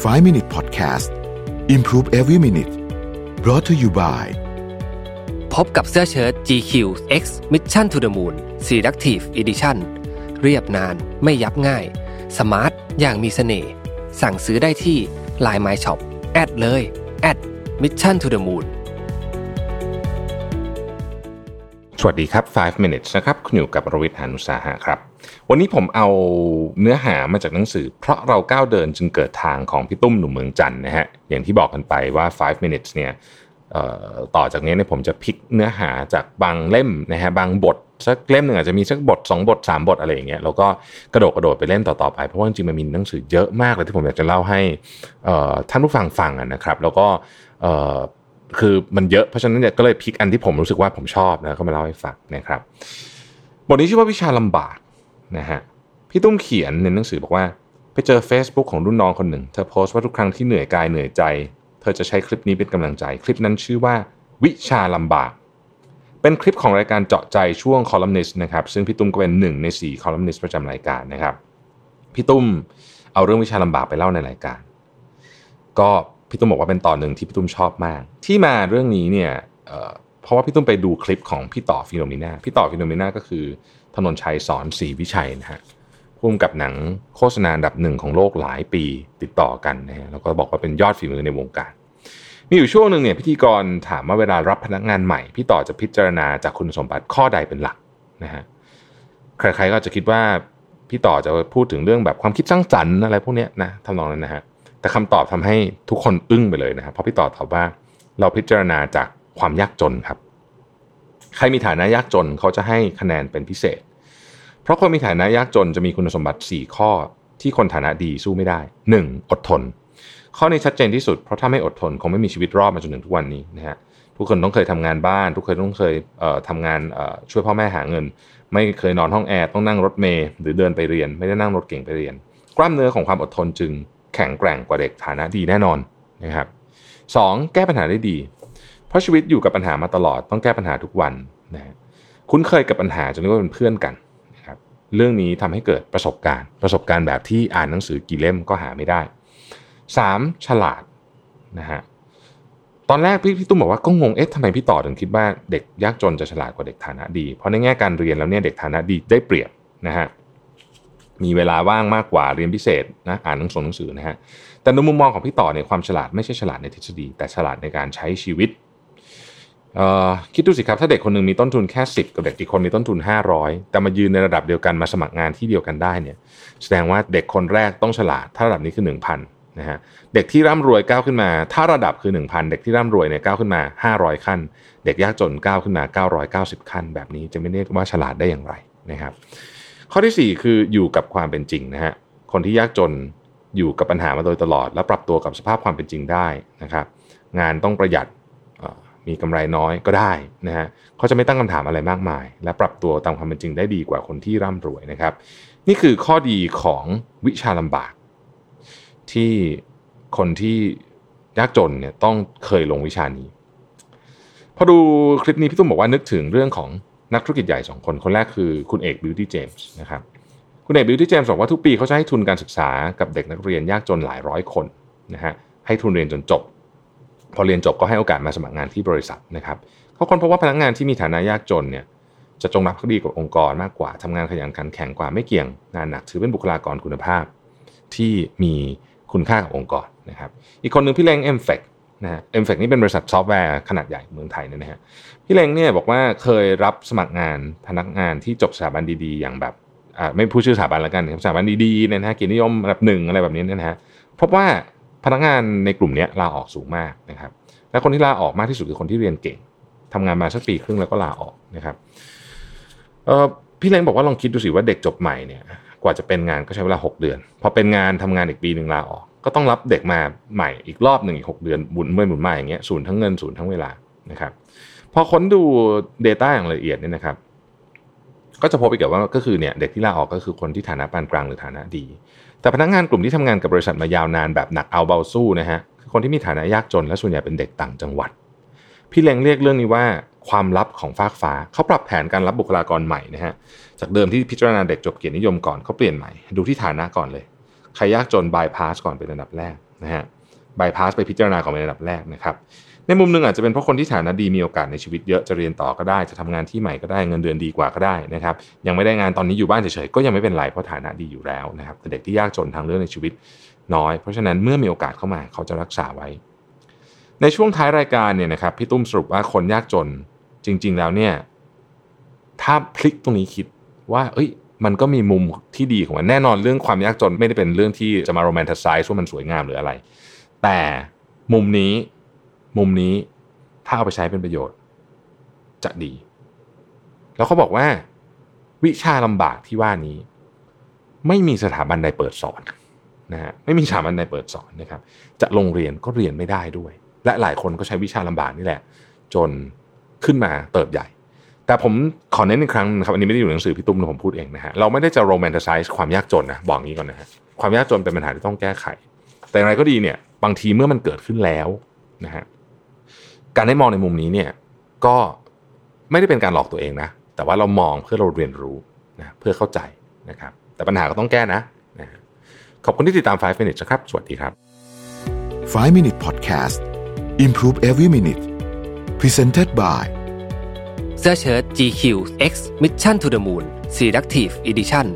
5 Minute Podcast Improve Every Minute brought to you by พบกับเสื้อเชิ้ต GQ X Mission to the Moon Selective Edition เรียบนานไม่ยับง่าย สมาร์ทอย่างมีเสน่ห์สั่งซื้อได้ที่ Line My Shop แอดเลยแอด Mission to the Moon สวัสดีครับ 5 minutes นะครับ คุณอยู่กับรวิทย์หานุสาหะครับ วันนี้ผมเอาเนื้อหามาจากหนังสือ เพราะเราก้าวเดินจึงเกิดทางของพี่ตุ้มหนุ่มเมืองจันนะฮะ อย่างที่บอกกันไปว่า 5 minutes เนี่ยต่อจากนี้เนี่ยผมจะพิกเนื้อหาจากบางเล่มนะฮะบางบทสักเล่มหนึ่งอาจจะมีสักบท 2 บท 3 บทอะไรอย่างเงี้ยแล้วก็กระโดดกระโดดไปเล่มต่อๆไปเพราะว่าจริงๆมันมีหนังสือเยอะมากเลยที่ผมอยากจะเล่าให้ท่านผู้ฟังฟังนะครับ แล้วก็ คือมันเยอะเพราะฉะนั้นเนี่ยก็เลยพิกอันที่ผมรู้สึกว่าผมชอบนะก็มาเล่าให้ฟังนะครับบทนี้ชื่อว่าวิชาลำบากนะฮะพี่ตุ้มเขียนในหนังสือบอกว่า ไปเจอ Facebook ของรุ่นน้องคนหนึ่ง เธอโพสต์ว่าทุกครั้งที่เหนื่อยกายเหนื่อยใจ เธอจะใช้คลิปนี้เป็นกำลังใจ คลิปนั้นชื่อว่า วิชาลำบาก เป็นคลิปของรายการเจาะใจช่วงคอลัมนิสต์นะครับซึ่งพี่ตุ้มก็เป็นหนึ่งในสี่คอลัมนิสต์ประจำรายการนะครับพี่ตุ้มเอาเรื่องวิชาลำบากไปเล่าในรายการ ก็ พี่ตุ้มบอกว่าเป็นตอนหนึ่งที่พี่ตุ้มชอบมาก ที่มาเรื่องนี้เนี่ยเพราะว่าพี่ตุ้มไปดูคลิปของพี่ต่อ Phenomena พี่ต่อ Phenomena ก็คือธนญชัย ศรศรีวิชัยนะฮะผู้กำกับหนังโฆษณาอันดับหนึ่งของโลกหลายปีติดต่อกันนะฮะแล้วก็บอกว่าเป็นยอดฝีมือในวงการ มีอยู่ช่วงหนึ่งเนี่ยพิธีกรถามว่าเวลารับพนักงานใหม่ พี่ต่อจะพิจารณาจากคุณสมบัติข้อใดเป็นหลักนะฮะใครๆก็จะคิดว่าพี่ต่อจะพูดถึงเรื่องแบบความคิดสร้างสรรค์อะไรพวกนี้นะทำนองนั้นนะฮะ แต่คำตอบทำให้ทุกคนอึ้งไปเลยนะครับเพราะพี่ต่อตอบว่าเราพิจารณาจากความยากจนครับ ใครมีฐานะยากจนเขาจะให้คะแนนเป็นพิเศษ เพราะคนมีฐานะยากจนจะมีคุณสมบัติ 4 ข้อที่คนฐานะดีสู้ไม่ได้ 1. อดทน ข้อนี้ชัดเจนที่สุดเพราะถ้าไม่อดทนคงไม่มีชีวิตรอดมาจนถึงทุกวันนี้นะฮะทุกคนต้องเคยทำงานบ้าน ทุกคนต้องเคยเอ่อทำงานช่วยพ่อแม่หาเงิน ไม่เคยนอนห้องแอร์ต้องนั่งรถเมล์หรือเดินไปเรียน ไม่ได้นั่งรถเก่งไปเรียน กล้ามเนื้อของความอดทนจึง แข็งแกร่งกว่าเด็กฐานะดีแน่นอนนะครับสองแก้ปัญหาได้ดี เพราะชีวิตอยู่กับปัญหามาตลอดต้องแก้ปัญหาทุกวันนะคุ้นเคยกับปัญหาจนเรียกว่าเป็นเพื่อนกันนะครับเรื่องนี้ทำให้เกิดประสบการณ์ ประสบการณ์แบบที่อ่านหนังสือกี่เล่มก็หาไม่ได้ 3. ฉลาดนะฮะตอนแรกพี่พี่ตุ้มบอกว่าก็งงเอ๊ะทำไมพี่ต่อถึงคิดว่าเด็กยากจนจะฉลาดกว่าเด็กฐานะดี เพราะในแง่การเรียนแล้วเนี่ยเด็กฐานะดีได้เปรียบนะฮะ มีเวลาว่างมากกว่าเรียนพิเศษนะอ่านหนังสือหนังสือนะฮะแต่ในมุมมองของพี่ต่อเนี่ยความฉลาดไม่ใช่ฉลาดในทฤษฎี แต่ฉลาดในการใช้ชีวิตคิดดูสิครับถ้าเด็กคนหนึ่งมีต้นทุนแค่ 10 กับเด็กอีกคนมีต้นทุน 500 แต่มายืนในระดับเดียวกันมาสมัครงานที่เดียวกันได้เนี่ยแสดงว่าเด็กคนแรกต้องฉลาดถ้าระดับนี้คือ 1,000นะฮะเด็กที่ร่ำรวยก้าวขึ้นมา ถ้าระดับคือ 1,000 เด็กที่ร่ำรวยเนี่ยก้าวขึ้นมา 500 ขั้น เด็กยากจนก้าวขึ้นมา 990 ขั้น แบบนี้จะไม่เรียกว่าฉลาดได้อย่างไรนะครับ ข้อที่ 4 คืออยู่กับความเป็นจริงนะฮะคนที่ยากจนอยู่กับปัญหามาโดยตลอด แล้วปรับตัวกับสภาพความเป็นจริงได้นะครับ งานต้องประหยัดมีกำไรน้อยก็ได้นะฮะเขาจะไม่ตั้งคำถามอะไรมากมาย และปรับตัวตามความเป็นจริงได้ดีกว่าคนที่ร่ำรวยนะครับ นี่คือข้อดีของวิชาลำบาก ที่คนที่ยากจนเนี่ยต้องเคยลงวิชานี้พอดูคลิปนี้พี่ตุ้มบอกว่านึกถึงเรื่องของ นักธุรกิจใหญ่สองคน คนแรกคือคุณเอก Beauty Gems นะครับคุณเอก Beauty Gems บอกว่าทุกปีเขาจะให้ทุนการศึกษากับเด็กนักเรียนยากจนหลายร้อยคนนะฮะให้ทุนเรียนจนจบ พอเรียนจบก็ให้โอกาสมาสมัครงานที่บริษัทนะครับเขาค้นพบว่าพนักงานที่มีฐานะยากจนเนี่ยจะจงรักภักดีกับองค์กรมากกว่าทำงานขยันขันแข็งกว่าไม่เกี่ยงงานหนักถือเป็นบุคลากรคุณภาพ ที่มีคุณค่ากับองค์กรนะครับอีกคนหนึ่งพี่เล้ง MFEC นะฮะ MFEC นี่เป็นบริษัทซอฟต์แวร์ขนาดใหญ่เมืองไทยนะฮะพี่เล้งเนี่ยบอกว่าเคยรับสมัครงานพนักงานที่จบสถาบันดีๆ อย่างแบบไม่พูดชื่อสถาบันแล้วกันสถาบันดีๆนะฮะเกียรตินิยมระดับหนึ่งอะไรแบบนี้นะฮะพบว่าพนักงานในกลุ่มนี้ลาออกสูงมากนะครับและคนที่ลาออกมากที่สุดคือคนที่เรียนเก่งทำงานมาสักปีครึ่งแล้วก็ลาออกนะครับเออพี่เล้งบอกว่าลองคิดดูสิว่าเด็กจบใหม่เนี่ยกว่าจะเป็นงานก็ใช้เวลา 6 เดือน พอเป็นงานทำงานอีกปีหนึ่งลาออก ก็ต้องรับเด็กมาใหม่อีกรอบหนึ่งอีก6เดือนบุญเมื่อหมุนมาอย่างเงี้ยศูนย์ทั้งเงินศูนย์ทั้งเวลานะครับพอค้นดู Data อย่างละเอียดเนี่ยนะครับ ก็จะพบอีกว่าก็คือเนี่ยเด็กที่ลาออกก็คือคนที่ฐานะปานกลางหรือฐานะดี แต่พนักงานกลุ่มที่ทำงานกับบริษัทมายาวนานแบบหนักเอาเบาสู้นะฮะคือคนที่มีฐานะยากจนและส่วนใหญ่เป็นเด็กต่างจังหวัด พี่เล้งเรียกเรื่องนี้ว่าความลับของฟากฟ้าเขาปรับแผนการรับบุคลากรใหม่นะฮะจากเดิมที่พิจารณาเด็กจบเกียรตินิยมก่อนเขาเปลี่ยนใหม่ ดูที่ฐานะก่อนเลย ใครยากจนบายพาสก่อนเป็นอันดับแรกนะฮะบายพาสไปพิจารณาก่อนเป็นอันดับแรกนะครับในมุมหนึ่งอาจจะเป็นเพราะคนที่ฐานะดีมีโอกาสในชีวิตเยอะจะเรียนต่อก็ได้จะทำงานที่ใหม่ก็ได้เงินเดือนดีกว่าก็ได้นะครับยังไม่ได้งานตอนนี้อยู่บ้านเฉยๆก็ยังไม่เป็นไรเพราะฐานะดีอยู่แล้วนะครับแต่เด็กที่ยากจนทางเรื่องในชีวิตน้อย เพราะฉะนั้นเมื่อมีโอกาสเข้ามาเขาจะรักษาไว้ ในช่วงท้ายรายการเนี่ยนะครับพี่ตุ้มสรุปว่าคนยากจนจริง ๆ แล้วเนี่ยถ้าพลิกตรงนี้คิดว่า เอ้ย มันก็มีมุมที่ดีของมันแน่นอนเรื่องความยากจนไม่ได้เป็นเรื่องที่จะมาโรแมนติไซส์ว่ามันสวยงามหรืออะไร แต่มุมนี้มุมนี้ถ้าเอาไปใช้เป็นประโยชน์ จะดี แล้วเขาบอกว่า วิชาลำบากที่ว่านี้ ไม่มีสถาบันใดเปิดสอนนะฮะไม่มีสถาบันใดเปิดสอนนะครับ จะลงเรียนก็เรียนไม่ได้ด้วย และหลายคนก็ใช้วิชาลำบากนี่แหละ จนขึ้นมาเติบใหญ่ แต่ผมขอเน้นอีกครั้งนะครับอันนี้ไม่ได้อยู่ในหนังสือพี่ตุ้มนะผมพูดเองนะฮะเราไม่ได้จะโรแมนติไซส์ความยากจนนะบอกงี้ก่อนนะฮะความยากจนเป็นปัญหาที่ต้องแก้ไข แต่อย่างไรก็ดีเนี่ย บางทีเมื่อมันเกิดขึ้นแล้วนะฮะการได้มองในมุมนี้เนี่ยก็ไม่ได้เป็นการหลอกตัวเองนะ แต่ว่าเรามองเพื่อเราเรียนรู้นะเพื่อเข้าใจนะครับ แต่ปัญหาก็ต้องแก้นะนะขอบคุณที่ติดตาม 5 minutes นะครับ สวัสดีครับ 5 Minute Podcast Improve Every Minute Presented by เสื้อเชิ้ต GQ X Mission to the Moon Selective Edition